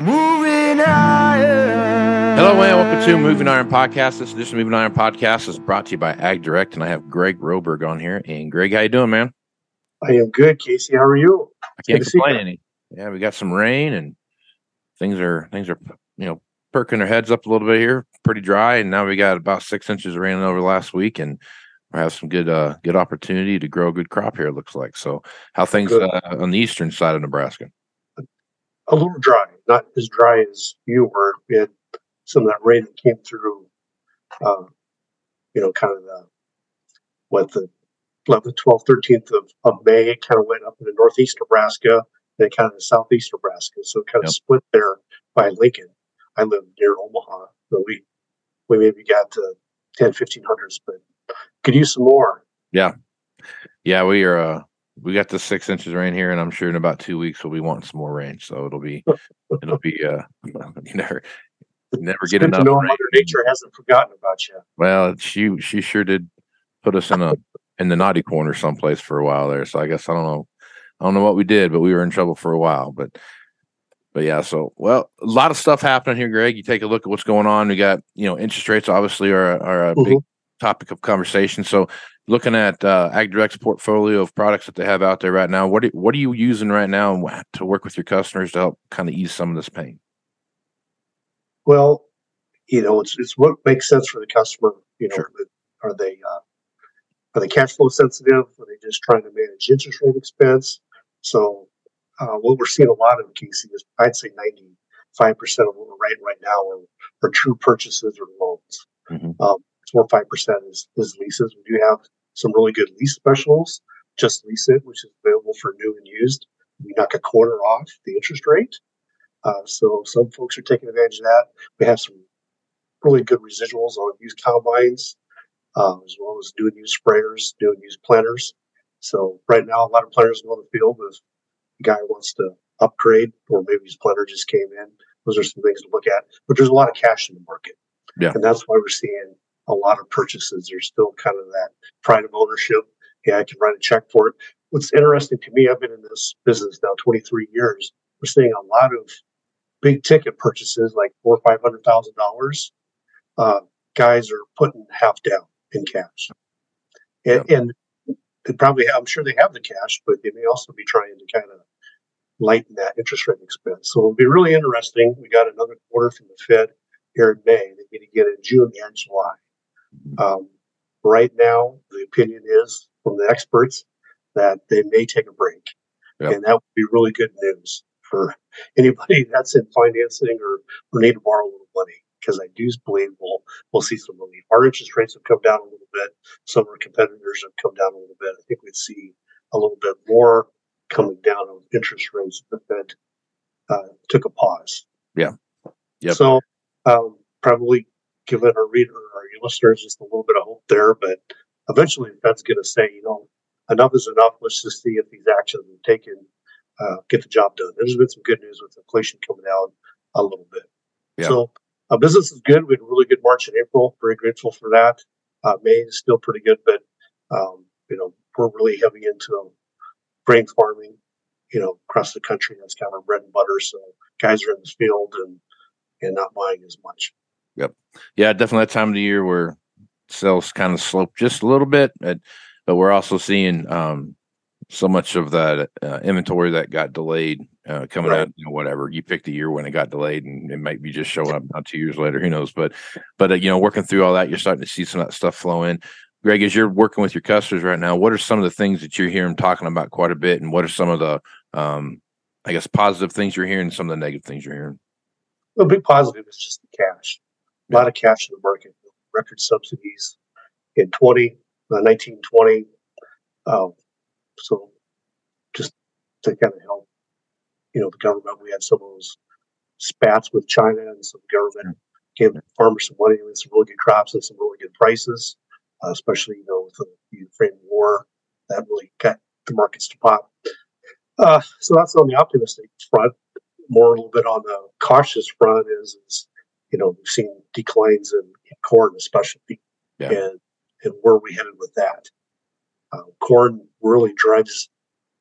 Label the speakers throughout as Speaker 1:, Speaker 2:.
Speaker 1: Moving higher.
Speaker 2: Hello and welcome to Moving Iron Podcast. This edition of Moving Iron Podcast is brought to you by Ag Direct, and I have Greg Roberg on here. And Greg, how you doing, man?
Speaker 3: I am good, Casey. How are you?
Speaker 2: I can't
Speaker 3: Good to see
Speaker 2: complain any. Yeah, we got some rain and things are things are you know perking their heads up a little bit here. Pretty dry, and now we got about six inches of rain over last week, and we have some good uh good opportunity to grow a good crop here. It looks like so. How things uh, on the eastern side of Nebraska?
Speaker 3: A little dry, not as dry as you were. We had some of that rain that came through, uh, you know, kind of the, what, the 11th, 12th, 13th of, of May. It kind of went up into northeast Nebraska, then kind of the southeast Nebraska. So it kind of split there by Lincoln. I live near Omaha, so we, we maybe got to 10, 1500s, but could use some more.
Speaker 2: Yeah. Yeah, we are. uh we got the six inches of rain here, and I'm sure in about two weeks we'll be wanting some more rain. So it'll be it'll be uh you never you never
Speaker 3: It's
Speaker 2: get enough. rain.
Speaker 3: Mother Nature hasn't forgotten about you.
Speaker 2: Well, she she sure did put us in a in the naughty corner someplace for a while there. So I guess I don't know I don't know what we did, but we were in trouble for a while. But but yeah, so well, a lot of stuff happening here, Greg. You take a look at what's going on. We got you know interest rates obviously are are a big
Speaker 3: Mhm.
Speaker 2: Topic of conversation. So looking at uh, AgDirect's portfolio of products that they have out there right now, what are, what are you using right now to work with your customers to help kind of ease some of this pain?
Speaker 3: Well, you know, it's it's what makes sense for the customer. You know,
Speaker 2: Sure.
Speaker 3: are they uh, are they cash flow sensitive? Are they just trying to manage interest rate expense? So, uh, what we're seeing a lot of, Casey, is I'd say ninety five percent of what we're writing right now are, are true purchases or loans.
Speaker 2: Mhm.
Speaker 3: Um, four or five percent is, is leases. We do have some really good lease specials. Just lease it, which is available for new and used. We knock a quarter off the interest rate. Uh, so some folks are taking advantage of that. We have some really good residuals on used combines, um, as well as new and used sprayers, new and used planters. So right now, a lot of planters go in the field if a guy wants to upgrade, or maybe his planter just came in. Those are some things to look at. But there's a lot of cash in the market,
Speaker 2: Yeah.
Speaker 3: and that's why we're seeing a lot of purchases. There's still kind of that pride of ownership. yeah, I can write a check for it. What's interesting to me, I've been in this business now 23 years. We're seeing a lot of big ticket purchases, like four or five hundred thousand dollars. Uh, guys are putting half down in cash, and, and they probably have, I'm sure they have the cash, but they may also be trying to kind of lighten that interest rate expense. So it'll be really interesting. We got another quarter from the Fed here in May. They're going to get in June and July. Um, right now, the opinion is from the experts that they may take a break,
Speaker 2: Yep.
Speaker 3: and that would be really good news for anybody that's in financing or, or need to borrow a little money. Because I do believe we'll we'll see some relief. Our interest rates have come down a little bit. Some of our competitors have come down a little bit. I think we'd see a little bit more coming down of interest rates if the Fed uh, took a pause.
Speaker 2: Yeah. Yep.
Speaker 3: So um, probably giving our reader listeners just a little bit of hope there, but eventually the Fed's going to say, you know, enough is enough. Let's just see if these actions are taken, uh, get the job done. There's been some good news with inflation coming down a little bit.
Speaker 2: Yeah.
Speaker 3: So uh, business is good. We had a really good March and April. Very grateful for that. Uh, May is still pretty good, but um, you know we're really heavy into grain farming. You know, across the country, that's kind of our bread and butter. So guys are in the field and and not buying as much.
Speaker 2: Yeah, definitely that time of the year where sales kind of slope just a little bit, but, we're also seeing um, so much of that uh, inventory that got delayed uh, coming
Speaker 3: Right.
Speaker 2: out. You know, whatever you pick the year when it got delayed, and it might be just showing up not two years later. Who knows? But but uh, you know, working through all that, you're starting to see some of that stuff flow in. Greg, as you're working with your customers right now, what are some of the things that you're hearing talking about quite a bit, and what are some of the, um, I guess, positive things you're hearing, some of the negative things you're hearing?
Speaker 3: The big positive is just the cash. A lot of cash in the market. Record subsidies in 20, uh, 1920. Um, so just to kind of help, you know, the government. We had some of those spats with China and some government gave farmers some money with some really good crops and some really good prices, uh, especially, you know, with the Ukraine war. That really got the markets to pop. Uh, so that's on the optimistic front. More a little bit on the cautious front is, is you know, we've seen declines in, in corn, especially,
Speaker 2: Yeah.
Speaker 3: and and where are we headed with that? Uh, corn really drives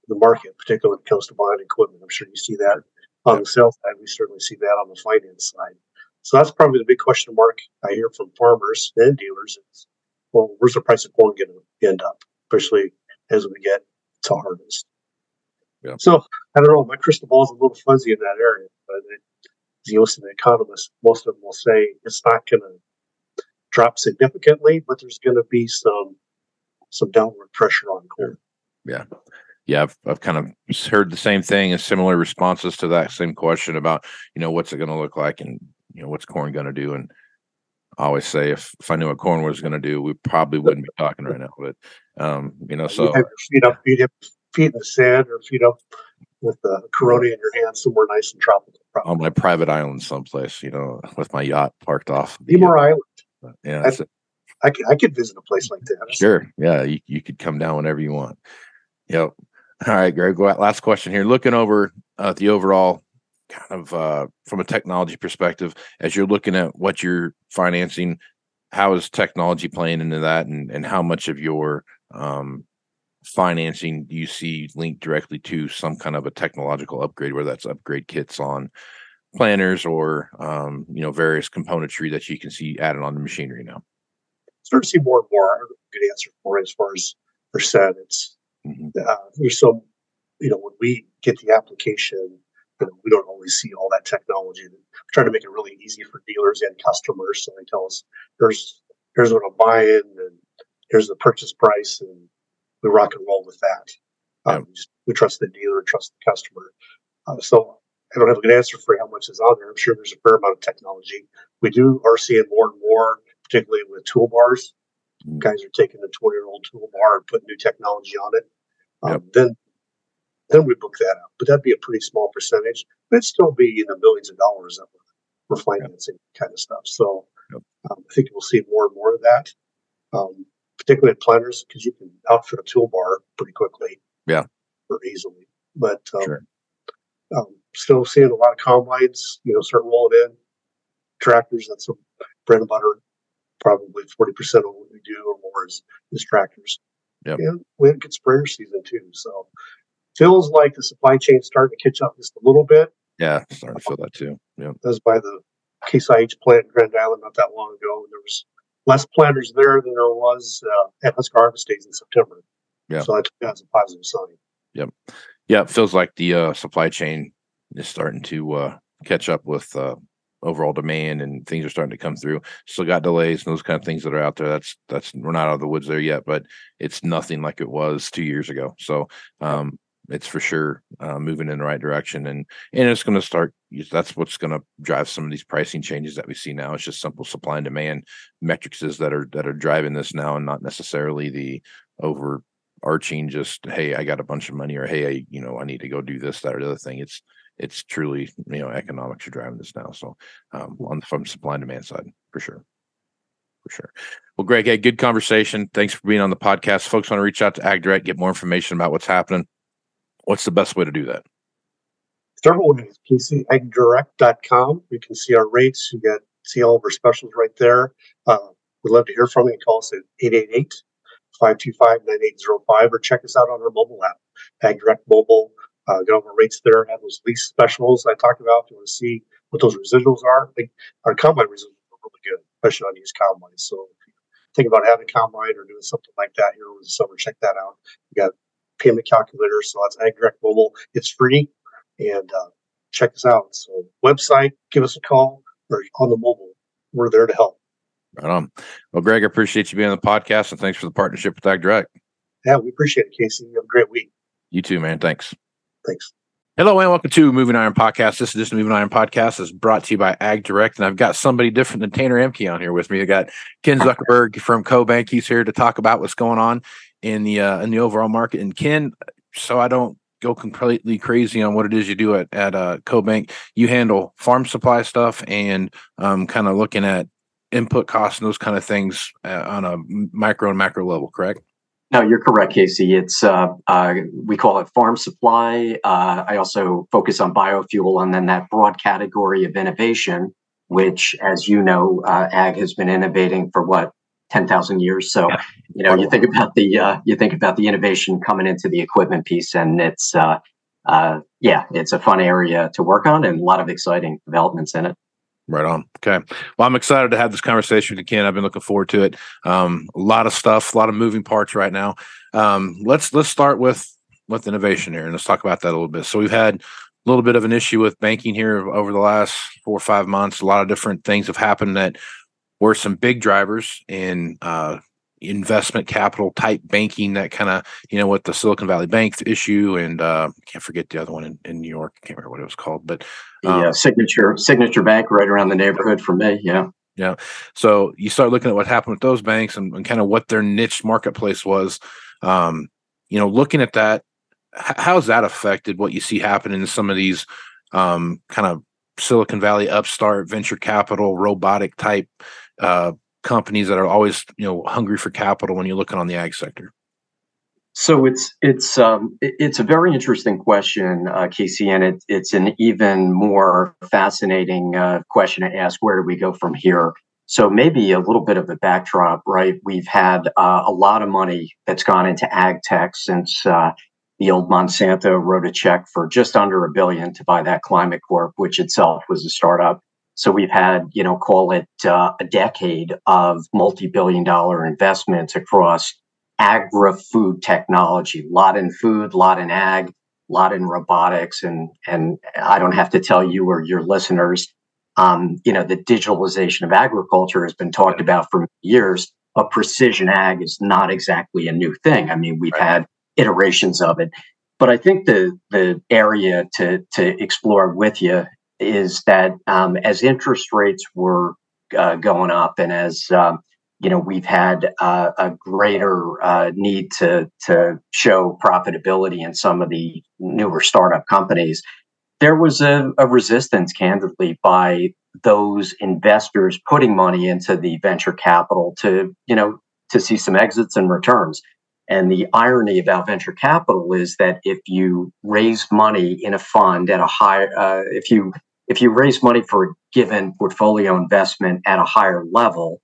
Speaker 3: the market, particularly when it comes to buying equipment. I'm sure you see that on the sales side. We certainly see that on the finance side. So that's probably the big question mark I hear from farmers and dealers is, well, where's the price of corn going to end up, especially as we get to harvest?
Speaker 2: Yeah.
Speaker 3: So I don't know. My crystal ball is a little fuzzy in that area, but it, you listen to economists, most of them will say it's not going to drop significantly, but there's going to be some some downward pressure on corn.
Speaker 2: yeah, Yeah, I've, I've kind of heard the same thing and similar responses to that same question about, you know, what's it going to look like and, you know, what's corn going to do? And I always say, if, if I knew what corn was going to do, we probably wouldn't be talking right now. But, um, you know,
Speaker 3: you
Speaker 2: so
Speaker 3: have your feet up, feet up, feet in the sand, or feet up with the Corona in your hand somewhere nice and tropical.
Speaker 2: on my private island someplace, you know, with my yacht parked off. the,
Speaker 3: Timor Island.
Speaker 2: uh, Yeah,
Speaker 3: That's-
Speaker 2: that's it.
Speaker 3: I could, I could visit a place like that.
Speaker 2: Sure. Yeah. You, you could come down whenever you want. Yep. All right, Greg. Last question here. Looking over uh, the overall kind of uh, from a technology perspective, as you're looking at what you're financing, how is technology playing into that and, and how much of your um, financing do you see linked directly to some kind of a technological upgrade, whether that's upgrade kits on planners or, um, you know, various componentry that you can see added on the machinery now?
Speaker 3: Start to see more and more. I don't have a good answer for it as far as percent. It's
Speaker 2: Mhm.
Speaker 3: uh, there's some, you know, when we get the application, you know, we don't always see all that technology. We're trying to make it really easy for dealers and customers. So they tell us, here's here's what I'm buying, and here's the purchase price, and we rock and roll with that. Um, we, just, we trust the dealer, trust the customer. Uh, so I don't have a good answer for how much is on there. I'm sure there's a fair amount of technology. We do are seeing more and more, particularly with toolbars.
Speaker 2: Mm.
Speaker 3: Guys are taking the 20 year old toolbar and putting new technology on it. Um,
Speaker 2: Yep.
Speaker 3: Then, then we book that out, but that'd be a pretty small percentage. But it'd still be in the millions of dollars that we're, financing kind of stuff. So
Speaker 2: Yep.
Speaker 3: um, I think we'll see more and more of that, um, particularly at planners because you can outfit a toolbar pretty quickly.
Speaker 2: Yeah.
Speaker 3: Or easily, but um,
Speaker 2: Sure.
Speaker 3: um, still seeing a lot of combines, you know, start rolling in. Tractors, that's a bread and butter. Probably 40% of what we do or more is, is tractors.
Speaker 2: Yep.
Speaker 3: And we had a good sprayer season too. So feels like the supply chain's starting to catch up just a little bit.
Speaker 2: Yeah, starting to feel that too. Yeah.
Speaker 3: That was by the Case IH plant in Grand Island not that long ago. And there was less planters there than there was uh, at Husker Harvest Days in September.
Speaker 2: Yeah.
Speaker 3: So that's, took that as a positive sign. Yep.
Speaker 2: Yeah, it feels like the uh, supply chain is starting to uh, catch up with uh, overall demand, and things are starting to come through. Still got delays and those kind of things that are out there. That's that's we're not out of the woods there yet, but it's nothing like it was two years ago. So um, it's for sure uh, moving in the right direction, and and it's going to start. That's what's going to drive some of these pricing changes that we see now. It's just simple supply and demand metrics that are that are driving this now, and not necessarily the overarching just hey i got a bunch of money or hey I, you know i need to go do this that or the other thing. It's it's truly you know economics are driving this now so um on from supply and demand side for sure. For sure. Well greg hey good conversation. Thanks for being on the podcast. Folks want to reach out to agdirect get more information about what's happening what's the best way to do that
Speaker 3: Several ways. PCAgdirect.com. You can see our rates. You get see all of our specials right there. Uh, we'd love to hear from you. Call us at 888 525 9805 or check us out on our mobile app, AgDirect Mobile. Uh, get all our rates there. Have those lease specials I talked about. If you want to see what those residuals are, think our combine residuals are really good, especially on used combines. So think about having a combine or doing something like that here over the summer, check that out. We got payment calculator. So that's AgDirect Mobile. It's free and uh, check us out. So website, give us a call or on the mobile. We're there to help.
Speaker 2: right on well greg i appreciate you being on the podcast and thanks for the partnership with agdirect
Speaker 3: Yeah, we appreciate it, Casey. You have a great week.
Speaker 2: you too man thanks
Speaker 3: Thanks.
Speaker 2: Hello and welcome to Moving Iron Podcast. This is the Moving Iron Podcast is brought to you by Ag Direct, and I've got somebody different than Tanner Emke on here with me. I got Ken Zuckerberg from CoBank. He's here to talk about what's going on in the uh, in the overall market. And Ken, so I don't go completely crazy on what it is you do at at uh, CoBank, you handle farm supply stuff and um, kind of looking at input costs and those kind of things uh, on a micro and macro level. Correct?
Speaker 4: No, you're correct, Casey. It's uh, uh, we call it farm supply. Uh, I also focus on biofuel, and then that broad category of innovation, which, as you know, uh, ag has been innovating for what ten thousand years. So,
Speaker 2: Yeah.
Speaker 4: you know, you think about the uh, you think about the innovation coming into the equipment piece, and it's uh, uh, yeah, it's a fun area to work on, and a lot of exciting developments in it.
Speaker 2: Right on. Okay. Well, I'm excited to have this conversation with you, Ken. I've been looking forward to it. Um, a lot of stuff, a lot of moving parts right now. Um, let's let's start with with innovation here, and let's talk about that a little bit. So we've had a little bit of an issue with banking here over the last four or five months. A lot of different things have happened that were some big drivers in uh, investment capital type banking. That kind of you know with the Silicon Valley Bank issue, and uh, can't forget the other one in, in New York. I can't remember what it was called, but
Speaker 4: The
Speaker 2: Um,
Speaker 4: uh, signature signature bank right around the neighborhood for me. Yeah. Yeah.
Speaker 2: So you start looking at what happened with those banks and, and kind of what their niche marketplace was. Um, you know, looking at that, h- how's that affected what you see happening in some of these um, kind of Silicon Valley upstart venture capital robotic type uh, companies that are always you know hungry for capital when you're looking on the ag sector?
Speaker 4: So it's it's um, it's a very interesting question, uh, Casey, and it, it's an even more fascinating uh, question to ask. Where do we go from here? So maybe a little bit of a backdrop, right? We've had uh, a lot of money that's gone into ag tech since uh, the old Monsanto wrote a check for just under a billion to buy that Climate Corp, which itself was a startup. So we've had, you know, call it uh, a decade of multi-billion-dollar investments across agri-food technology, lot in food, lot in ag, lot in robotics, and and I don't have to tell you or your listeners, um, you know, the digitalization of agriculture has been talked about for years. But precision ag is not exactly a new thing. I mean, we've
Speaker 2: Right.
Speaker 4: had iterations of it, but I think the the area to to explore with you is that um, as interest rates were uh, going up and as um, you know we've had uh, a greater uh, need to to show profitability in some of the newer startup companies there was a, a resistance candidly by those investors putting money into the venture capital to you know to see some exits and returns. And the irony about venture capital is that if you raise money in a fund at a high uh, if you if you raise money for a given portfolio investment at a higher level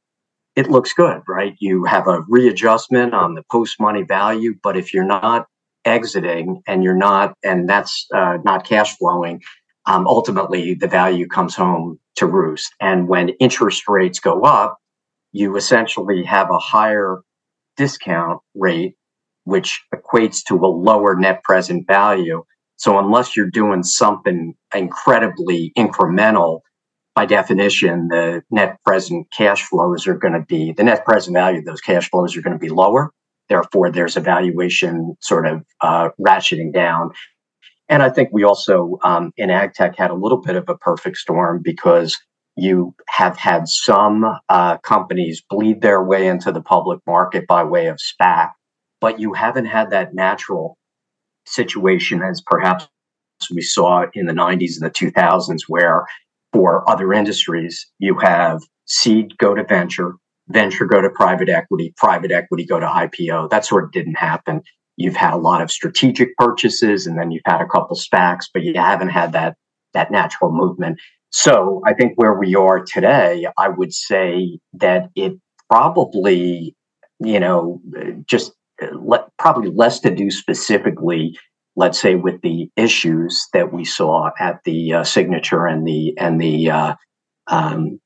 Speaker 4: it looks good, right? You have a readjustment on the post money value, but if you're not exiting and you're not, and that's uh, not cash flowing, um, ultimately the value comes home to roost. And when interest rates go up, you essentially have a higher discount rate, which equates to a lower net present value. So unless you're doing something incredibly incremental, by definition, the net present cash flows are going to be the net present value of those cash flows are going to be lower. Therefore, there's a valuation sort of uh, ratcheting down. And I think we also um, in ag tech had a little bit of a perfect storm because you have had some uh, companies bleed their way into the public market by way of SPAC, but you haven't had that natural situation as perhaps we saw in the 90s and the 2000s, where for other industries, you have seed go to venture, venture go to private equity, private equity go to IPO. That sort of didn't happen. You've had a lot of strategic purchases and then you've had a couple SPACs, but you haven't had that that natural movement. So I think where we are today, I would say that it probably, you know, just le- probably less to do specifically, let's say, with the issues that we saw at the uh, signature and the and the uh, um,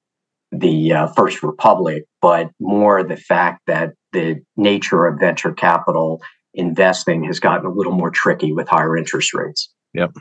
Speaker 4: the uh, First Republic, but more the fact that the nature of venture capital investing has gotten a little more tricky with higher interest rates.
Speaker 2: Yep.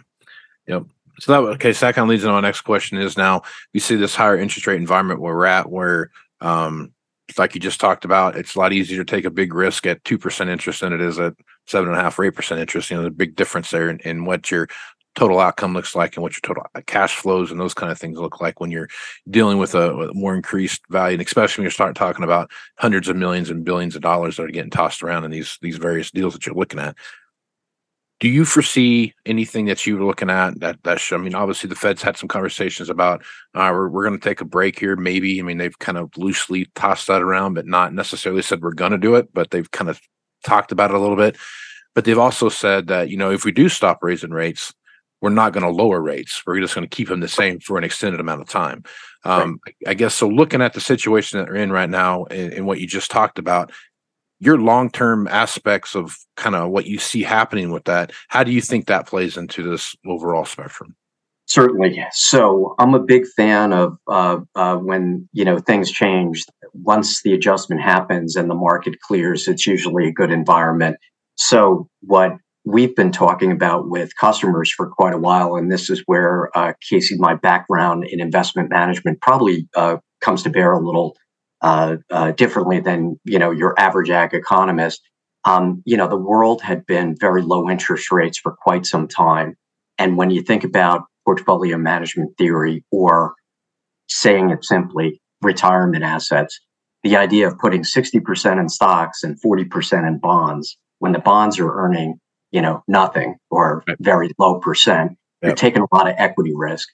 Speaker 2: Yep. So that okay, so that kind of leads into my next question is now we see this higher interest rate environment where we're at where um like you just talked about, it's a lot easier to take a big risk at two percent interest than it is at seven and a half or eight percent interest. You know, the big difference there in, in what your total outcome looks like and what your total uh, cash flows and those kind of things look like when you're dealing with a, a more increased value, and especially when you start talking about hundreds of millions and billions of dollars that are getting tossed around in these these various deals that you're looking at do you foresee anything that you were looking at that that I mean, obviously the Fed's had some conversations about uh, we're we're going to take a break here, maybe. I mean, they've kind of loosely tossed that around, but not necessarily said we're going to do it. But they've kind of talked about it a little bit. But they've also said that you know if we do stop raising rates, we're not going to lower rates. We're just going to keep them the same for an extended amount of time. Um, right. I guess so. Looking at the situation that we're in right now and, and what you just talked about, your long-term aspects of kind of what you see happening with that how do you think that plays into this overall spectrum?
Speaker 4: Certainly so i'm a big fan of uh, uh, when you know things change once the adjustment happens and the market clears it's usually a good environment. So what we've been talking about with customers for quite a while and this is where uh, casey my background in investment management probably uh, comes to bear a little uh, uh, differently than you know your average ag economist. Um, you know, the world had been very low interest rates for quite some time, and when you think about portfolio management theory, or saying it simply, retirement assets, the idea of putting sixty percent in stocks and forty percent in bonds, when the bonds are earning you know nothing or very low percent, yep. you're taking a lot of equity risk.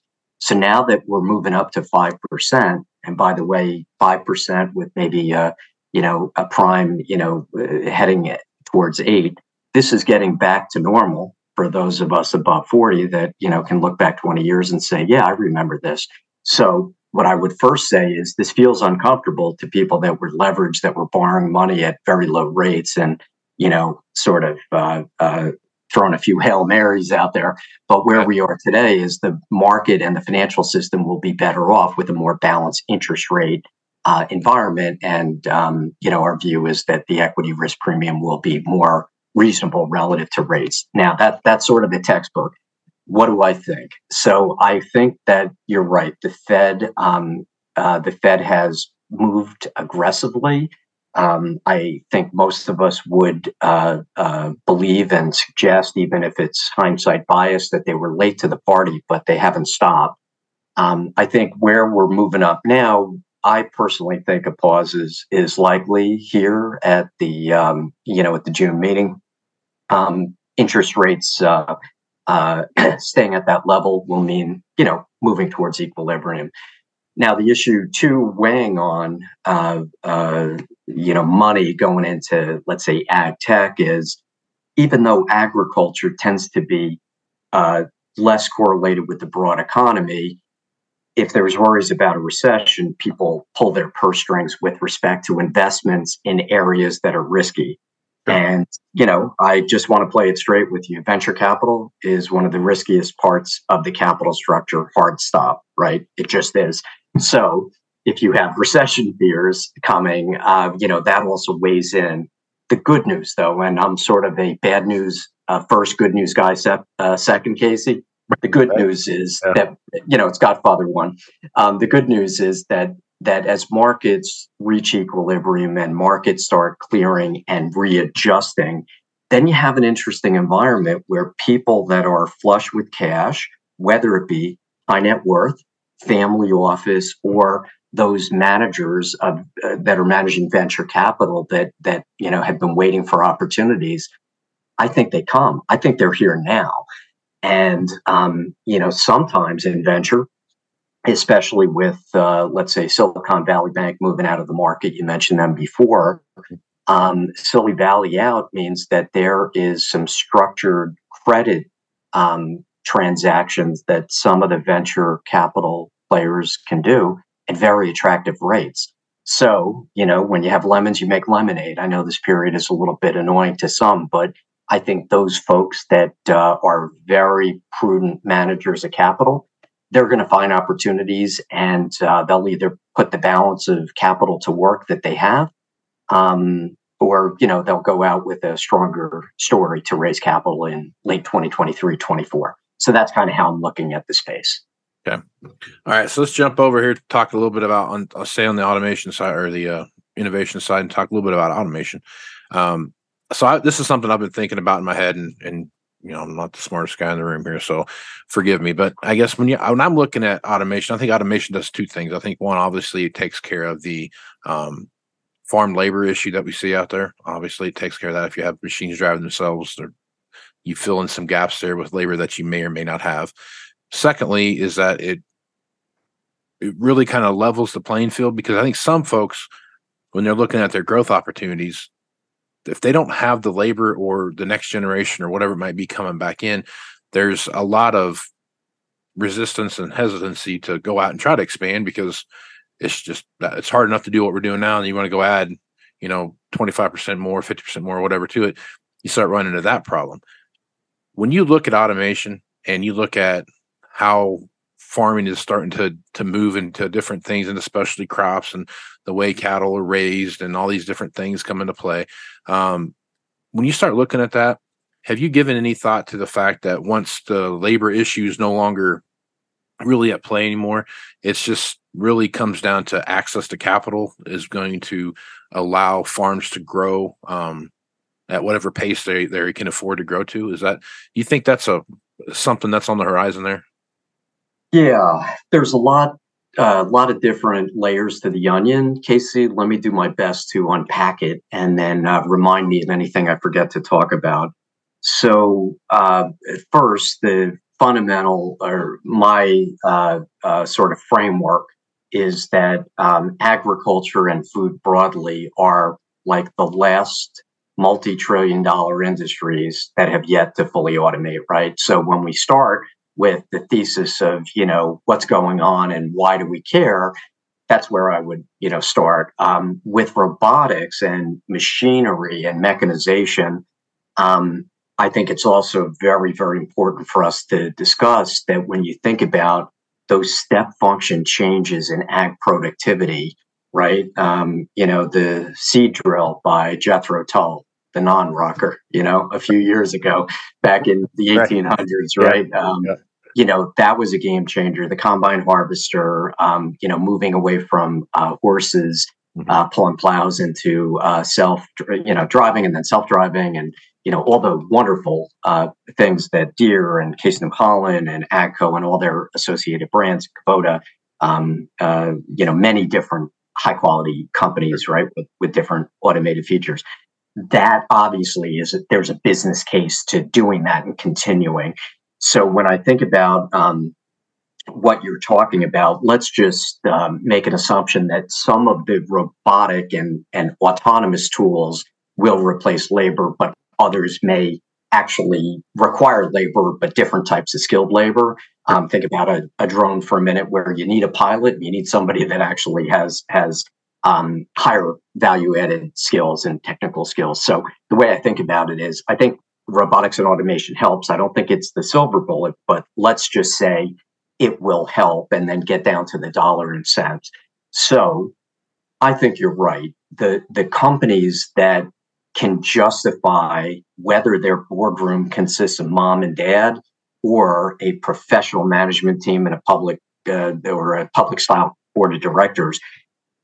Speaker 4: So now that we're moving up to 5%, and by the way, 5% with maybe, uh, you know, a prime, you know, uh, heading towards eight, this is getting back to normal for those of us above 40 that, you know, can look back 20 years and say, yeah, I remember this. So what I would first say is this feels uncomfortable to people that were leveraged, that were borrowing money at very low rates and, you know, sort of uh, uh, thrown a few Hail Marys out there. But where we are today is the market and the financial system will be better off with a more balanced interest rate uh, environment. And, um, you know, our view is that the equity risk premium will be more reasonable relative to rates. Now, that that's sort of the textbook. What do I think? So I think that you're right. The Fed, um, uh, the Fed has moved aggressively um, I think most of us would uh, uh, believe and suggest, even if it's hindsight bias, that they were late to the party, but they haven't stopped. Um, I think where we're moving up now, I personally think a pause is is likely here at the um, you know at the June meeting. Um, interest rates uh, uh staying at that level will mean you know moving towards equilibrium. Now, the issue too weighing on uh, uh, you know money going into let's say ag tech is even though agriculture tends to be uh, less correlated with the broad economy, if there's worries about a recession, people pull their purse strings with respect to investments in areas that are risky. And, you know, I just want to play it straight with you. Venture capital is one of the riskiest parts of the capital structure, hard stop, right? It just is. So if you have recession fears coming, uh, you know, that also weighs in. The good news, though, and I'm sort of a bad news uh, first, good news guy, uh, second, Casey. The good right. news is yeah. that you know it's Godfather one. Um, the good news is that that as markets reach equilibrium and markets start clearing and readjusting, then you have an interesting environment where people that are flush with cash, whether it be high net worth, family office, or those managers of, uh, that are managing venture capital that that you know have been waiting for opportunities, I think they come. I think they're here now. And, um, you know, sometimes in venture, especially with, uh, let's say, Silicon Valley Bank moving out of the market, you mentioned them before. Um, Silicon Valley out means that there is some structured credit um, transactions that some of the venture capital players can do at very attractive rates. So, you know, when you have lemons, you make lemonade. I know this period is a little bit annoying to some, but I think those folks that uh, are very prudent managers of capital, they're going to find opportunities and uh, they'll either put the balance of capital to work that they have, um, or you know they'll go out with a stronger story to raise capital in late 2023, 24. So that's kind of how I'm looking at the space.
Speaker 2: Okay. All right. So let's jump over here to talk a little bit about on I'll say on the automation side or the uh, innovation side and talk a little bit about automation. Um, so I, this is something I've been thinking about in my head, and and you know I'm not the smartest guy in the room here, so forgive me. But I guess when you when I'm looking at automation, I think automation does two things. I think one, obviously, it takes care of the um, farm labor issue that we see out there. Obviously, it takes care of that. If you have machines driving themselves, you fill in some gaps there with labor that you may or may not have. Secondly, is that it it really kind of levels the playing field because I think some folks, when they're looking at their growth opportunities, if they don't have the labor or the next generation or whatever it might be coming back in, there's a lot of resistance and hesitancy to go out and try to expand because it's just uh, it's hard enough to do what we're doing now and you want to go add you know 25% more 50% more whatever to it you start running into that problem. When you look at automation and you look at how farming is starting to to move into different things into specialty crops and the way cattle are raised and all these different things come into play. Um, when you start looking at that, have you given any thought to the fact that once the labor issue is no longer really at play anymore, it's just really comes down to access to capital is going to allow farms to grow um, at whatever pace they they can afford to grow to. Is that you think that's a something that's on the horizon there?
Speaker 4: Yeah, there's a lot a lot of different layers to the onion. Casey, let me do my best to unpack it and then uh, remind me of anything I forget to talk about. So, uh, first, the fundamental or my uh, uh sort of framework is that um, agriculture and food broadly are like the last multi trillion dollar industries that have yet to fully automate, right? So, when we start, with the thesis of you know what's going on and why do we care that's where i would you know start. Um, with robotics and machinery and mechanization um, i think it's also very very important for us to discuss that when you think about those step function changes in ag productivity right? Um, you know the seed drill by jethro tull the non-rocker, you know, a few years ago, back in the 1800s, right? Yeah. Um, yeah. You know, that was a game changer. The combine harvester, um, you know, moving away from uh, horses mm-hmm. uh, pulling plows into uh, self, you know, driving and then self-driving, and you know, all the wonderful uh, things that Deere and Case New Holland and AGCO and all their associated brands, Kubota, um, uh, you know, many different high quality companies, right, with, with different automated features that obviously is a, there's a business case to doing that and continuing. So when I think about um, what you're talking about, let's just um, make an assumption that some of the robotic and, and autonomous tools will replace labor, but others may actually require labor, but different types of skilled labor. Um, think about a, a, drone for a minute, where you need a pilot, you need somebody that actually has has um, higher value added skills and technical skills. So the way I think about it is, I think robotics and automation helps. I don't think it's the silver bullet, but let's just say it will help, and then get down to the dollar and cents. So I think you're right. The the companies that can justify whether their boardroom consists of mom and dad or a professional management team and a public uh, or a public style board of directors.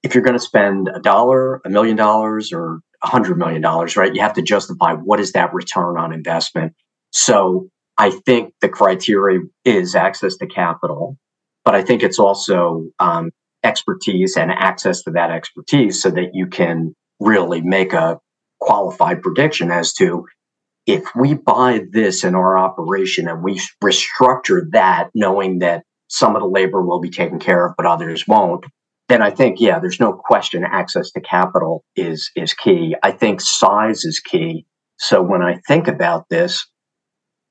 Speaker 4: If you're going to spend a dollar, a million dollars, or a hundred million dollars, right? You have to justify what is that return on investment. So I think the criteria is access to capital, but I think it's also um, expertise and access to that expertise so that you can really make a qualified prediction as to if we buy this in our operation and we restructure that knowing that some of the labor will be taken care of but others won't then i think yeah there's no question access to capital is is key. I think size is key. So when i think about this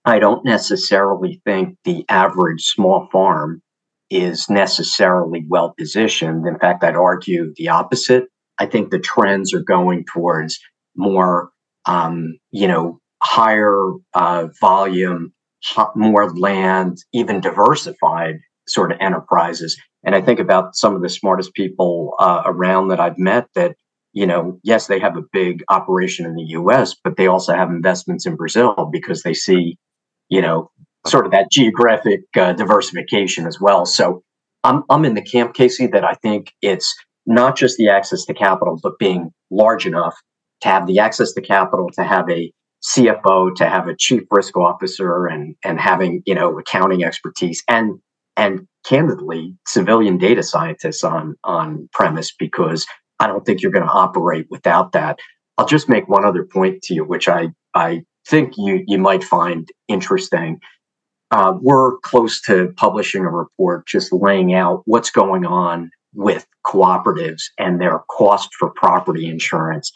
Speaker 4: i don't necessarily think the average small farm is necessarily well positioned. In fact i'd argue the opposite. I think the trends are going towards more, um, you know, higher uh, volume, more land, even diversified sort of enterprises. And I think about some of the smartest people uh, around that I've met that, you know, yes, they have a big operation in the US, but they also have investments in Brazil because they see, you know, sort of that geographic uh, diversification as well. So I'm, I'm in the camp, Casey, that I think it's not just the access to capital, but being large enough to have the access to capital, to have a CFO, to have a chief risk officer, and and having you know accounting expertise, and and candidly, civilian data scientists on on premise because I don't think you're going to operate without that. I'll just make one other point to you, which I I think you you might find interesting. Uh, we're close to publishing a report just laying out what's going on with cooperatives and their cost for property insurance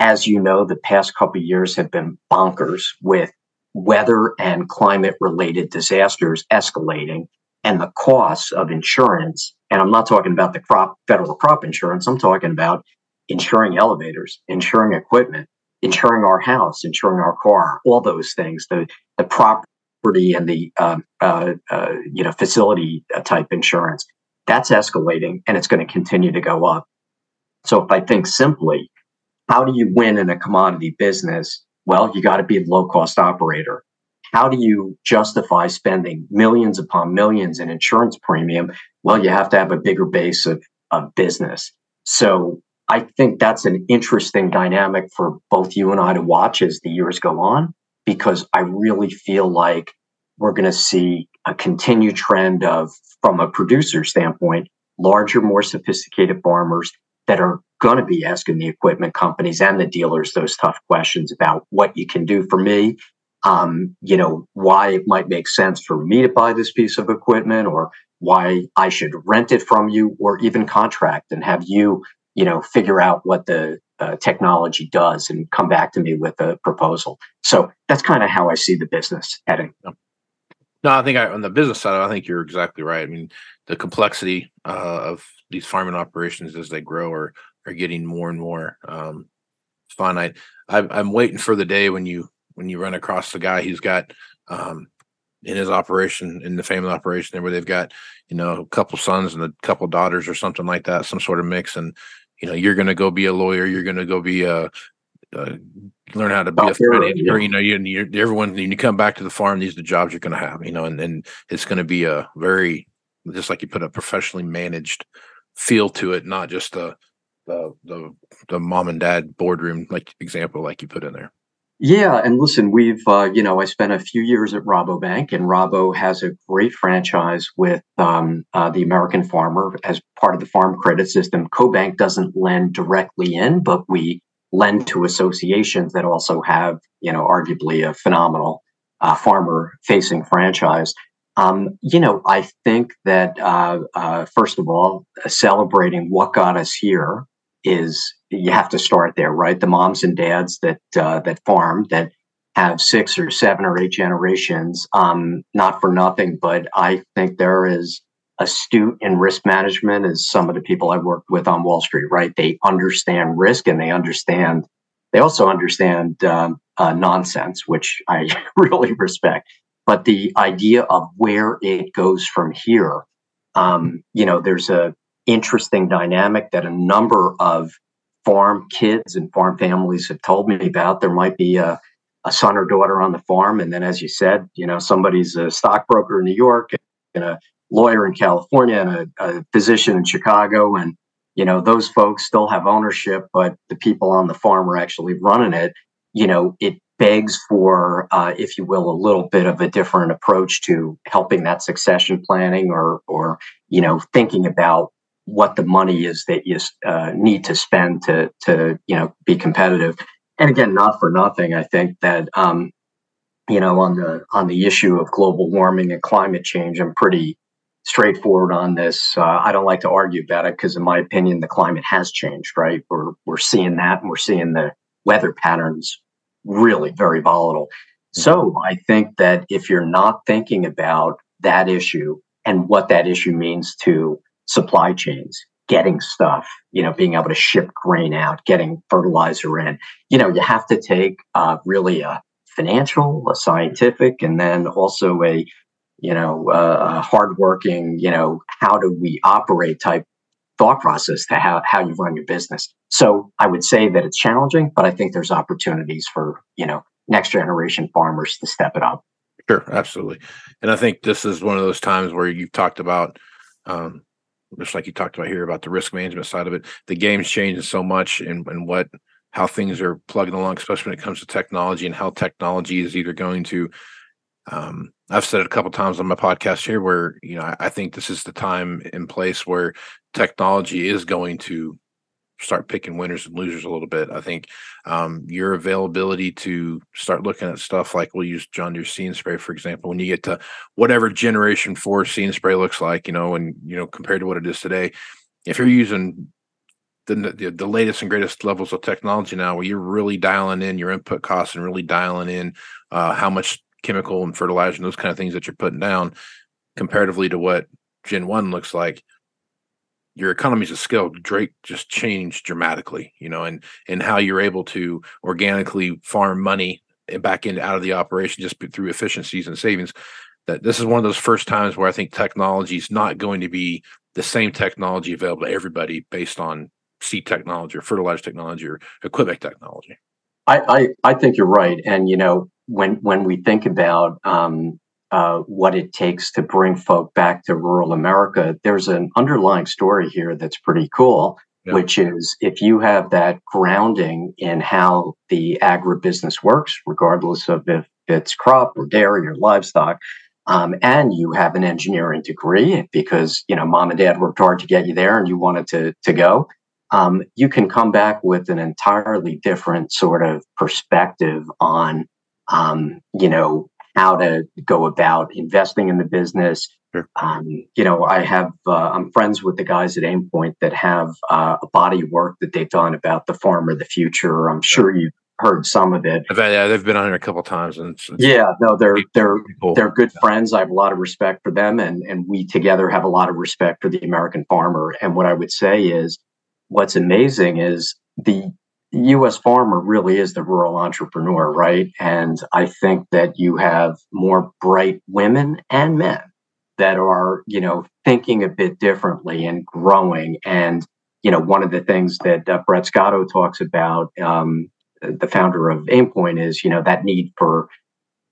Speaker 4: as you know, the past couple years have been bonkers with weather and climate related disasters escalating and the costs of insurance. And I'm not talking about the crop, federal crop insurance. I'm talking about insuring elevators, insuring equipment, insuring our house, insuring our car, all those things, the, the property and the, um, uh, uh, you know, facility uh, type insurance. That's escalating and it's going to continue to go up. So if I think simply, how do you win in a commodity business? Well, you got to be a low cost operator. How do you justify spending millions upon millions in insurance premium? Well, you have to have a bigger base of, of business. So I think that's an interesting dynamic for both you and I to watch as the years go on, because I really feel like we're going to see a continued trend of, from a producer standpoint, larger, more sophisticated farmers that are going to be asking the equipment companies and the dealers those tough questions about what you can do for me um, you know why it might make sense for me to buy this piece of equipment or why i should rent it from you or even contract and have you you know figure out what the uh, technology does and come back to me with a proposal. So that's kind of how i see the business heading.
Speaker 2: No i think I, on the business side i think you're exactly right. I mean the complexity uh, of these farming operations as they grow are are getting more and more um, finite. I'm, I'm waiting for the day when you when you run across the guy who's got um, in his operation in the family operation there where they've got you know a couple sons and a couple daughters or something like that, some sort of mix, and you know you're going to go be a lawyer, you're going to go be a, a learn how to be a friend, yeah. you know, you, you everyone when you come back to the farm, these are the jobs you're going to have, you know, and, and it's going to be a very just like you put a professionally managed feel to it, not just the the the, the mom and dad boardroom like example like you put in there.
Speaker 4: Yeah, and listen, we've uh, you know I spent a few years at Rabobank, and Rabo has a great franchise with um, uh, the American farmer as part of the farm credit system. CoBank doesn't lend directly in, but we lend to associations that also have you know arguably a phenomenal uh, farmer-facing franchise. Um, you know, I think that uh, uh, first of all, celebrating what got us here is you have to start there, right? The moms and dads that uh, that farm that have six or seven or eight generations. Um, not for nothing, but I think they're as astute in risk management as some of the people I've worked with on Wall Street. Right? They understand risk and they understand. They also understand um, uh, nonsense, which I really respect. But the idea of where it goes from here, um, you know, there's a interesting dynamic that a number of farm kids and farm families have told me about. There might be a, a son or daughter on the farm, and then, as you said, you know, somebody's a stockbroker in New York and a lawyer in California and a, a physician in Chicago, and you know, those folks still have ownership, but the people on the farm are actually running it. You know, it begs for, uh, if you will, a little bit of a different approach to helping that succession planning, or, or you know, thinking about what the money is that you uh, need to spend to to you know be competitive. And again, not for nothing, I think that um, you know on the on the issue of global warming and climate change, I'm pretty straightforward on this. Uh, I don't like to argue about it because, in my opinion, the climate has changed. Right, we're we're seeing that, and we're seeing the weather patterns really very volatile. Mm-hmm. So I think that if you're not thinking about that issue and what that issue means to supply chains, getting stuff, you know, being able to ship grain out, getting fertilizer in. You know, you have to take uh, really a financial, a scientific, and then also a, you know, a hardworking, you know, how do we operate type thought process to how, how you run your business. So I would say that it's challenging, but I think there's opportunities for, you know, next generation farmers to step it up.
Speaker 2: Sure, absolutely. And I think this is one of those times where you've talked about um, just like you talked about here about the risk management side of it, the game's changing so much and, and what how things are plugging along, especially when it comes to technology and how technology is either going to um, I've said it a couple times on my podcast here where, you know, I, I think this is the time and place where technology is going to start picking winners and losers a little bit. I think um, your availability to start looking at stuff like we'll use John Deere See & Spray for example. When you get to whatever generation four See & Spray looks like, you know, and you know compared to what it is today, if you're using the, the, the latest and greatest levels of technology now, where you're really dialing in your input costs and really dialing in uh, how much chemical and fertilizer and those kind of things that you're putting down, comparatively to what Gen One looks like your economies of scale drake just changed dramatically you know and and how you're able to organically farm money back into out of the operation just through efficiencies and savings. That this is one of those first times where i think technology is not going to be the same technology available to everybody based on seed technology or fertilizer technology or equipment technology.
Speaker 4: I i, I think you're right. And you know when when we think about um, uh, what it takes to bring folk back to rural America, there's an underlying story here that's pretty cool, yeah. which is if you have that grounding in how the agribusiness works, regardless of if it's crop or dairy or livestock, um, and you have an engineering degree because you know mom and dad worked hard to get you there and you wanted to to go. Um, you can come back with an entirely different sort of perspective on um, you know how to go about investing in the business. Sure. Um, you know, I have uh, I'm friends with the guys at Aimpoint that have uh, a body of work that they've done about the farmer of the future. I'm sure you've heard some of it.
Speaker 2: yeah, they've been on here a couple times, and it's,
Speaker 4: it's yeah, no, they're they're cool. they're good friends. I have a lot of respect for them, and and we together have a lot of respect for the American farmer. And what I would say is, what's amazing is the U.S. farmer really is the rural entrepreneur, right? And I think that you have more bright women and men that are, you know, thinking a bit differently and growing. And you know, one of the things that uh, Brett Scotto talks about, um, the founder of Aimpoint, is you know that need for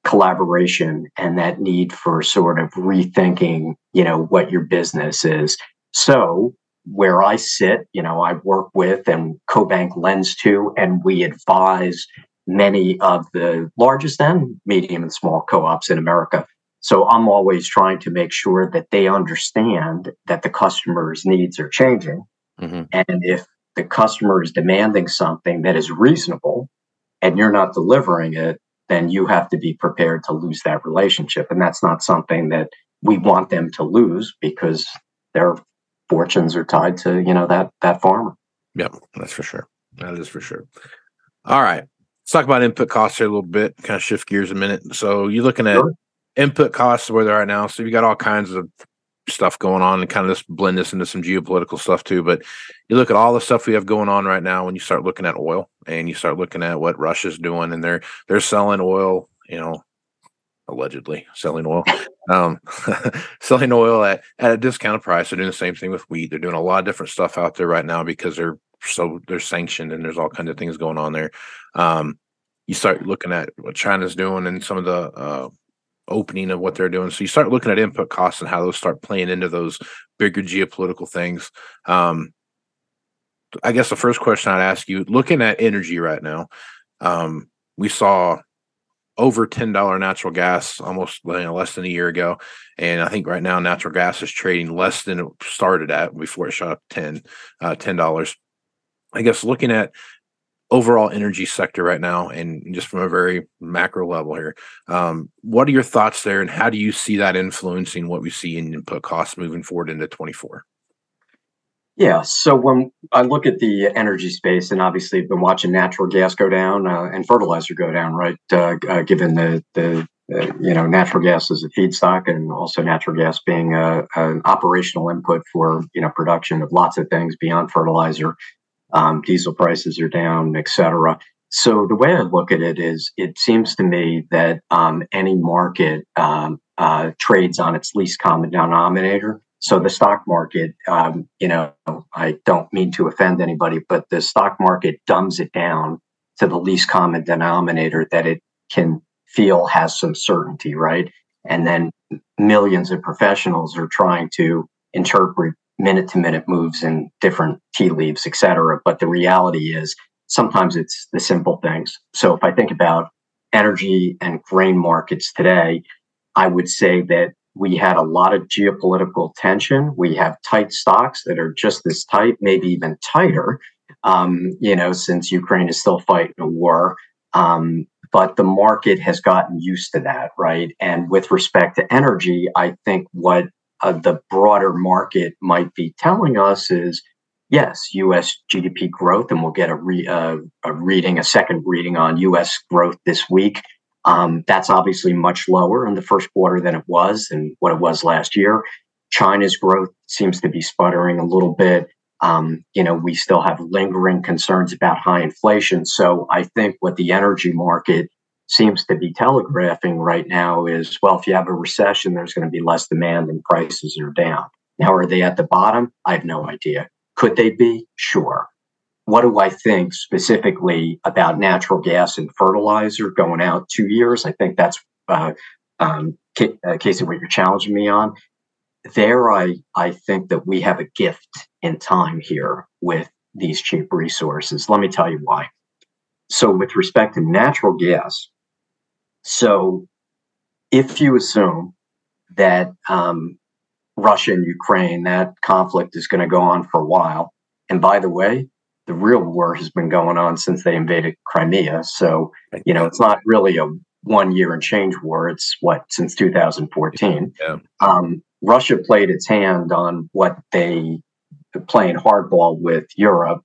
Speaker 4: collaboration and that need for sort of rethinking, you know, what your business is. So where I sit, you know, I work with and CoBank lends to, and we advise many of the largest and medium and small co-ops in America. So I'm always trying to make sure that they understand that the customer's needs are changing. Mm-hmm. And if the customer is demanding something that is reasonable and you're not delivering it, then you have to be prepared to lose that relationship. And that's not something that we want them to lose because they're fortunes are tied to you know that that farmer.
Speaker 2: Yep, that's for sure. That is for sure. All right. let's talk about input costs here a little bit. Kind of shift gears a minute. So you're looking at sure. input costs where they're at now. So you got all kinds of stuff going on and kind of just blend this into some geopolitical stuff too. But you look at all the stuff we have going on right now when you start looking at oil and you start looking at what Russia's doing and they're they're selling oil, you know, allegedly selling oil, um, selling oil at, at a discounted price. They're doing the same thing with wheat. They're doing a lot of different stuff out there right now because they're so they're sanctioned and there's all kinds of things going on there. Um, you start looking at what China's doing and some of the uh, opening of what they're doing. So you start looking at input costs and how those start playing into those bigger geopolitical things. Um, I guess the first question I'd ask you, looking at energy right now, um, we saw over ten dollar natural gas almost you know, less than a year ago, and I think right now natural gas is trading less than it started at before it shot up 10 uh, dollars. I guess looking at overall energy sector right now, and just from a very macro level here, um, what are your thoughts there, and how do you see that influencing what we see in input costs moving forward into twenty four?
Speaker 4: Yeah. So when I look at the energy space, and obviously I've been watching natural gas go down uh, and fertilizer go down, right? Uh, uh, given the the uh, you know natural gas as a feedstock, and also natural gas being a, an operational input for you know production of lots of things beyond fertilizer. Um, diesel prices are down, et cetera. So the way I look at it is, it seems to me that um, any market um, uh, trades on its least common denominator. So the stock market, um, you know, I don't mean to offend anybody, but the stock market dumbs it down to the least common denominator that it can feel has some certainty, right? And then millions of professionals are trying to interpret minute to minute moves and different tea leaves, et cetera. But the reality is sometimes it's the simple things. So if I think about energy and grain markets today, I would say that we had a lot of geopolitical tension. We have tight stocks that are just as tight, maybe even tighter, um, you know, since Ukraine is still fighting a war. Um, but the market has gotten used to that, right? And with respect to energy, I think what uh, the broader market might be telling us is yes, US GDP growth, and we'll get a, re, uh, a reading, a second reading on US growth this week. Um, that's obviously much lower in the first quarter than it was and what it was last year. China's growth seems to be sputtering a little bit. Um, you know, we still have lingering concerns about high inflation. So I think what the energy market seems to be telegraphing right now is well, if you have a recession, there's going to be less demand and prices are down. Now, are they at the bottom? I have no idea. Could they be? Sure what do I think specifically about natural gas and fertilizer going out two years? I think that's uh, um, uh, Casey, what you're challenging me on. There, I I think that we have a gift in time here with these cheap resources. Let me tell you why. So, with respect to natural gas, so if you assume that um, Russia and Ukraine, that conflict is going to go on for a while, and by the way, the real war has been going on since they invaded Crimea. So, you know, it's not really a one year and change war. It's what, since 2014. Yeah. Um, Russia played its hand on what they playing hardball with Europe.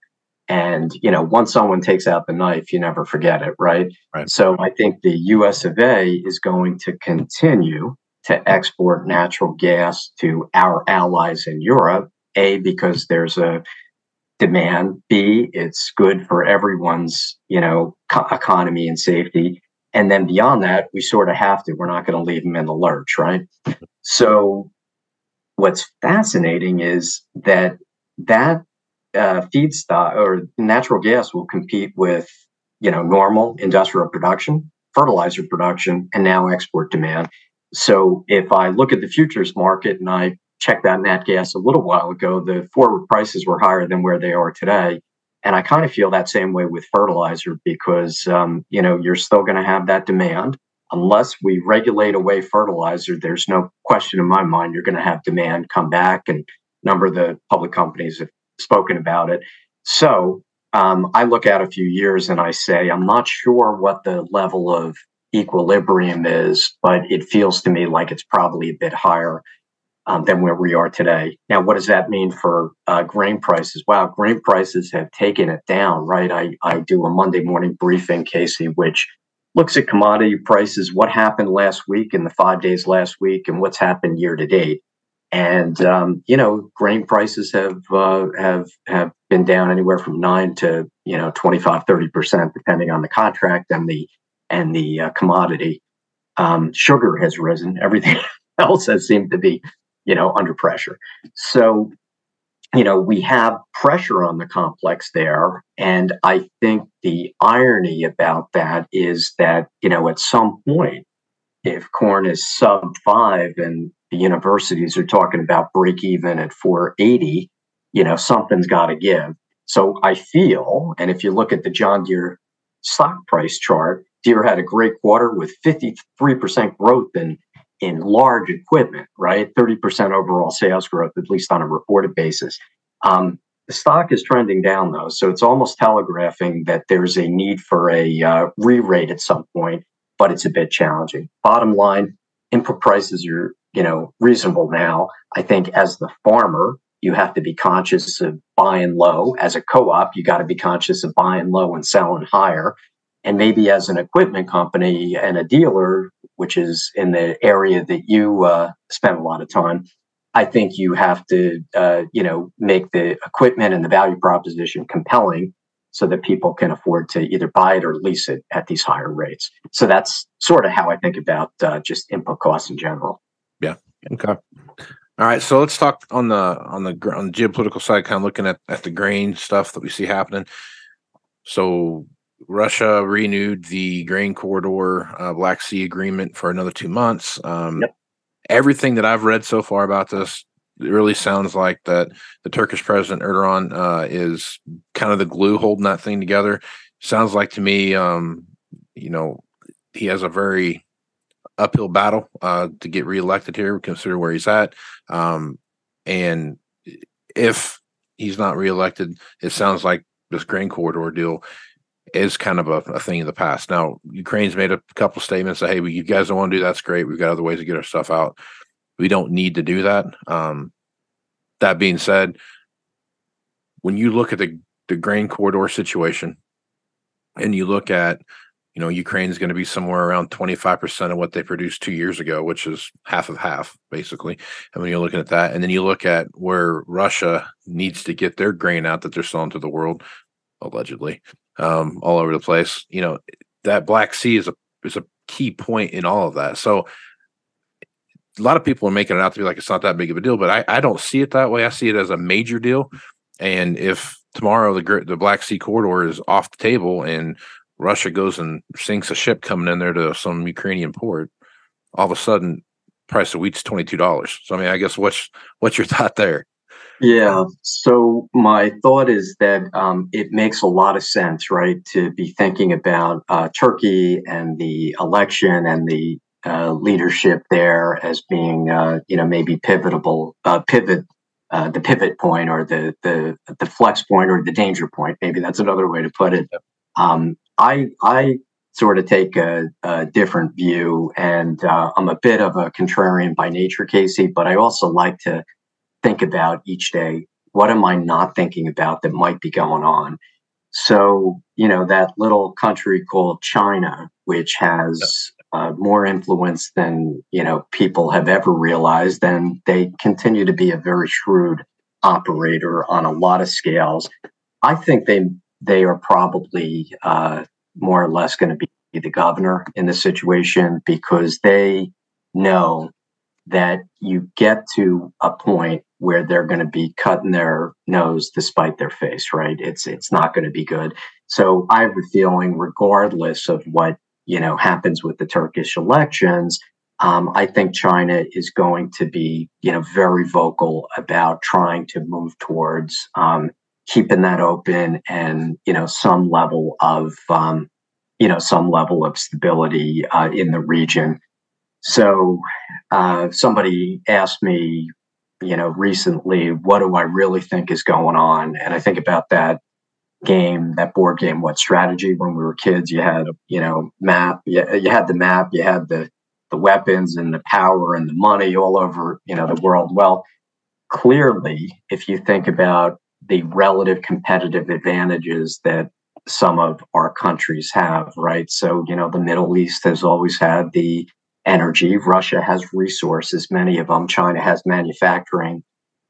Speaker 4: And, you know, once someone takes out the knife, you never forget it, right? right? So I think the US of A is going to continue to export natural gas to our allies in Europe. A, because there's a demand. B, it's good for everyone's, you know, co- economy and safety. And then beyond that, we sort of have to. We're not going to leave them in the lurch, right? So, what's fascinating is that that uh, feedstock or natural gas will compete with, you know, normal industrial production, fertilizer production, and now export demand. So, if I look at the futures market and I checked that nat gas a little while ago, the forward prices were higher than where they are today. And I kind of feel that same way with fertilizer because, um, you know, you're still going to have that demand. Unless we regulate away fertilizer, there's no question in my mind you're going to have demand come back. And a number of the public companies have spoken about it. So um, I look at a few years and I say, I'm not sure what the level of equilibrium is, but it feels to me like it's probably a bit higher um, than where we are today. Now, what does that mean for uh, grain prices? Wow, grain prices have taken it down, right? I, I do a Monday morning briefing, Casey, which looks at commodity prices, what happened last week and the five days last week, and what's happened year to date. And um, you know, grain prices have uh, have have been down anywhere from nine to you know 25, 30 percent, depending on the contract and the and the uh, commodity. Um, sugar has risen. Everything else has seemed to be you know, under pressure. So, you know, we have pressure on the complex there. And I think the irony about that is that, you know, at some point, if corn is sub five and the universities are talking about break even at 480, you know, something's got to give. So I feel, and if you look at the John Deere stock price chart, Deere had a great quarter with 53% growth in in large equipment, right? 30% overall sales growth, at least on a reported basis. Um, the stock is trending down though, so it's almost telegraphing that there's a need for a uh, re-rate at some point, but it's a bit challenging. Bottom line, input prices are you know reasonable now. I think as the farmer, you have to be conscious of buying low. As a co-op, you got to be conscious of buying low and selling higher. And maybe as an equipment company and a dealer, which is in the area that you uh, spend a lot of time, I think you have to, uh, you know, make the equipment and the value proposition compelling so that people can afford to either buy it or lease it at these higher rates. So that's sort of how I think about uh, just input costs in general.
Speaker 2: Yeah. Okay. All right. So let's talk on the on the on the geopolitical side, kind of looking at at the grain stuff that we see happening. So Russia renewed the grain corridor uh, Black Sea agreement for another two months. Um, yep. Everything that I've read so far about this it really sounds like that the Turkish president Erdogan uh, is kind of the glue holding that thing together. Sounds like to me, um, you know, he has a very uphill battle uh, to get reelected here. Consider where he's at, um, and if he's not reelected, it sounds like this grain corridor deal is kind of a, a, thing of the past. Now, Ukraine's made a couple statements that, hey, you guys don't want to do that's great. We've got other ways to get our stuff out. We don't need to do that. Um, that being said, when you look at the, the grain corridor situation and you look at, you know, Ukraine's going to be somewhere around 25% of what they produced two years ago, which is half of half, basically. And when you're looking at that, and then you look at where Russia needs to get their grain out that they're selling to the world, allegedly, um, all over the place. You know, that Black Sea is a is a key point in all of that. So a lot of people are making it out to be like it's not that big of a deal, but I, I don't see it that way. I see it as a major deal. And if tomorrow the the Black Sea corridor is off the table and Russia goes and sinks a ship coming in there to some Ukrainian port, all of a sudden price of wheat's twenty two dollars. So I mean, I guess what's what's your thought there?
Speaker 4: Yeah. So my thought is that um, it makes a lot of sense, right, to be thinking about uh, Turkey and the election and the uh, leadership there as being, uh, you know, maybe pivotable, uh, pivot, uh, the pivot point or the the the flex point or the danger point. Maybe that's another way to put it. Um, I I sort of take a, a different view, and uh, I'm a bit of a contrarian by nature, Casey, but I also like to think about each day. What am I not thinking about that might be going on? So, you know, that little country called China, which has uh, more influence than, you know, people have ever realized, and they continue to be a very shrewd operator on a lot of scales. I think they they are probably uh, more or less going to be the governor in the situation because they know that you get to a point where they're going to be cutting their nose despite their face, right? It's it's not going to be good. So I have a feeling, regardless of what you know happens with the Turkish elections, um, I think China is going to be you know very vocal about trying to move towards um, keeping that open and you know some level of um, you know some level of stability uh, in the region. So uh, somebody asked me you know, recently, what do I really think is going on? And I think about that game, that board game, what strategy when we were kids, you had, you know, map, you, you had the map, you had the, the weapons and the power and the money all over you know the world. Well, clearly, if you think about the relative competitive advantages that some of our countries have, right? So, you know, the Middle East has always had the energy. Russia has resources, many of them. China has manufacturing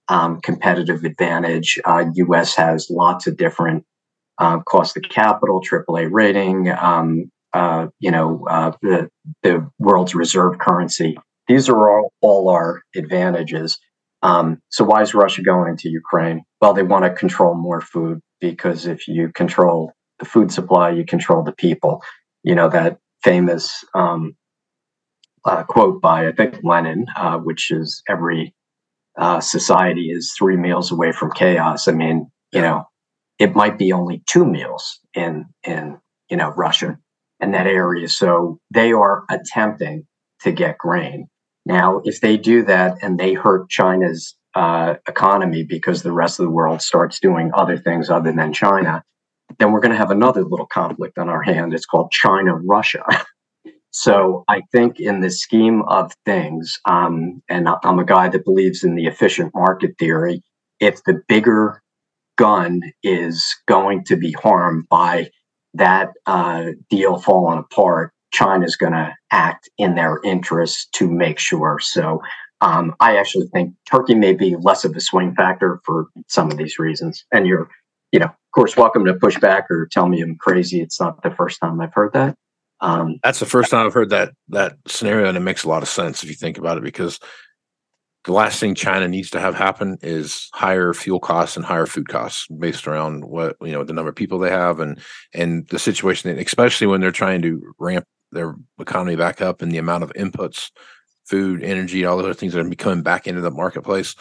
Speaker 4: um, competitive advantage. Uh, U.S. has lots of different uh, cost of capital, AAA rating. Um, uh, you know, uh, the the world's reserve currency. These are all, all our advantages. Um, so why is Russia going into Ukraine? Well, they want to control more food because if you control the food supply, you control the people. You know that famous um, uh, quote by I think Lenin, uh, which is every uh, society is three meals away from chaos. I mean, you know, it might be only two meals in in you know Russia and that area. So they are attempting to get grain. Now, if they do that and they hurt China's uh, economy because the rest of the world starts doing other things other than China, then we're going to have another little conflict on our hand. It's called China Russia. so I think in the scheme of things, um, and I'm a guy that believes in the efficient market theory, if the bigger gun is going to be harmed by that uh, deal falling apart, China's going to act in their interest to make sure. So um, I actually think Turkey may be less of a swing factor for some of these reasons. And you're, you know, of course, welcome to push back or tell me I'm crazy. It's not the first time I've heard that.
Speaker 2: Um, That's the first time I've heard that that scenario, and it makes a lot of sense if you think about it, because the last thing China needs to have happen is higher fuel costs and higher food costs based around what you know the number of people they have and and the situation, especially when they're trying to ramp their economy back up and the amount of inputs, food, energy, all the other things that are coming back into the marketplace.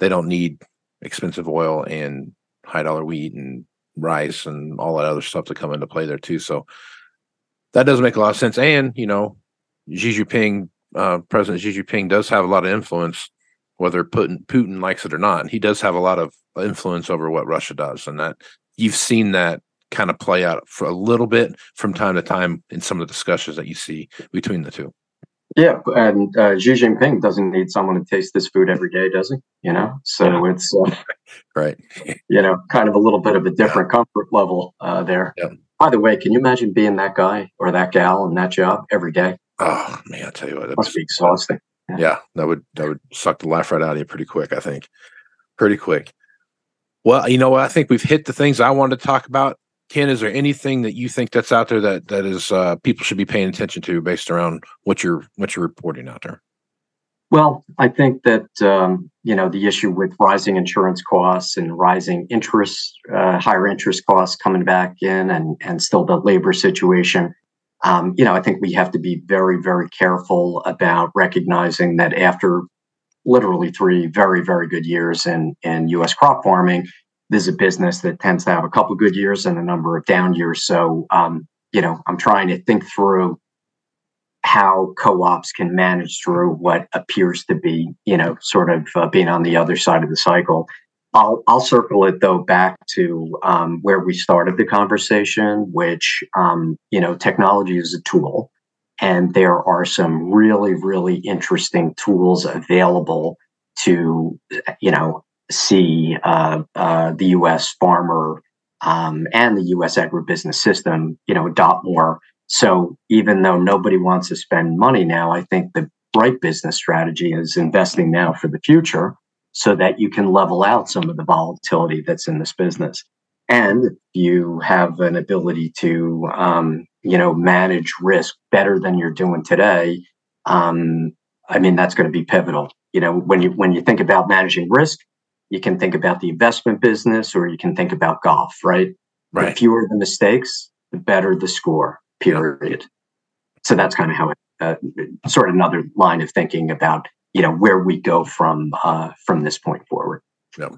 Speaker 2: They don't need expensive oil and high dollar wheat and rice and all that other stuff to come into play there too. So that doesn't make a lot of sense. And you know, Xi Jinping, uh, President Xi Jinping, does have a lot of influence whether Putin, Putin likes it or not. He does have a lot of influence over what Russia does, and that you've seen that kind of play out for a little bit from time to time in some of the discussions that you see between the two.
Speaker 4: Yeah, and uh, Xi Jinping doesn't need someone to taste this food every day, does he? You know, so it's uh,
Speaker 2: right.
Speaker 4: You know, kind of a little bit of a different yeah. comfort level uh, there. Yeah. By the way, can you imagine being that guy or that gal in that job every day?
Speaker 2: Oh man, I tell you what,
Speaker 4: it must be exhausting
Speaker 2: yeah, that would that would suck the life right out of you pretty quick. I think, pretty quick. Well, you know what? I think we've hit the things I wanted to talk about. Ken, is there anything that you think that's out there that that is uh, people should be paying attention to based around what you're what you're reporting out there?
Speaker 4: Well, I think that um, you know the issue with rising insurance costs and rising interest, uh, higher interest costs coming back in, and and still the labor situation um, you know, I think we have to be very, very careful about recognizing that after literally three very, very good years in, in U.S. crop farming, this is a business that tends to have a couple good years and a number of down years. So, um, you know, I'm trying to think through how co-ops can manage through what appears to be, you know, sort of uh, being on the other side of the cycle. I'll, I'll circle it though back to um, where we started the conversation, which um, you know technology is a tool, and there are some really really interesting tools available to you know see uh, uh, the U.S. farmer um, and the U.S. agribusiness system you know adopt more. So even though nobody wants to spend money now, I think the right business strategy is investing now for the future so that you can level out some of the volatility that's in this business. And you have an ability to, um, you know, manage risk better than you're doing today. Um, I mean, that's going to be pivotal. You know, when you when you think about managing risk, you can think about the investment business, or you can think about golf. Right. Right. The fewer the mistakes, the better the score. Period. So that's kind of how it, uh, sort of another line of thinking about you know where we go from uh, from this point forward.
Speaker 2: Yeah,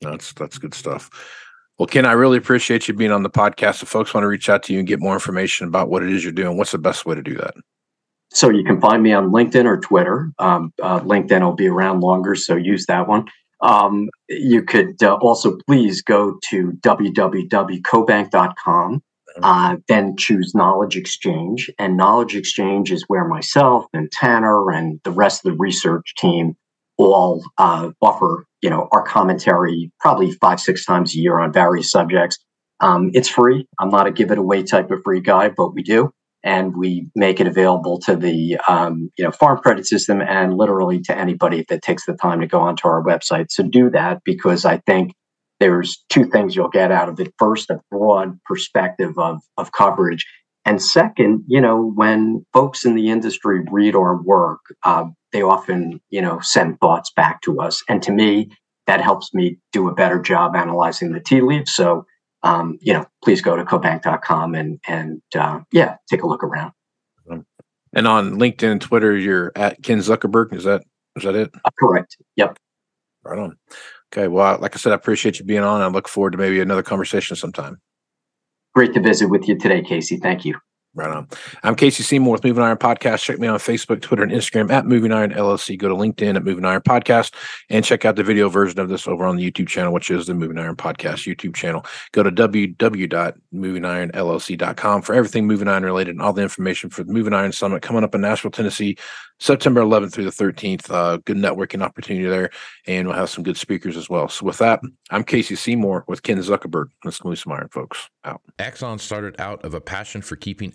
Speaker 2: that's that's good stuff. Well, Ken, I really appreciate you being on the podcast. If folks want to reach out to you and get more information about what it is you're doing, what's the best way to do that?
Speaker 4: So you can find me on LinkedIn or Twitter. Um, uh, LinkedIn will be around longer, so use that one. Um, you could uh, also please go to www.cobank.com uh, then choose Knowledge Exchange. And Knowledge Exchange is where myself and Tanner and the rest of the research team all uh, offer, you know, our commentary probably five, six times a year on various subjects. Um, it's free. I'm not a give it away type of free guy, but we do. And we make it available to the um, you know farm credit system and literally to anybody that takes the time to go onto our website. So do that because I think there's two things you'll get out of it. First, a broad perspective of, of coverage. And second, you know, when folks in the industry read our work, uh, they often, you know, send thoughts back to us. And to me, that helps me do a better job analyzing the tea leaves. So, um, you know, please go to cobank.com and, and uh, yeah, take a look around.
Speaker 5: And on LinkedIn and Twitter, you're at Ken Zuckerberg. Is that, is that it?
Speaker 4: Uh, correct. Yep.
Speaker 5: Right on. Okay. Well, like I said, I appreciate you being on. I look forward to maybe another conversation sometime.
Speaker 4: Great to visit with you today, Casey. Thank you.
Speaker 5: Right on. I'm Casey Seymour with Moving Iron Podcast. Check me on Facebook, Twitter, and Instagram at Moving Iron LLC. Go to LinkedIn at Moving Iron Podcast and check out the video version of this over on the YouTube channel, which is the Moving Iron Podcast YouTube channel. Go to www.movingironllc.com for everything Moving Iron related and all the information for the Moving Iron Summit coming up in Nashville, Tennessee, September 11th through the 13th. Uh, good networking opportunity there, and we'll have some good speakers as well. So, with that, I'm Casey Seymour with Ken Zuckerberg. Let's move some iron, folks. Out. Axon started out of a passion for keeping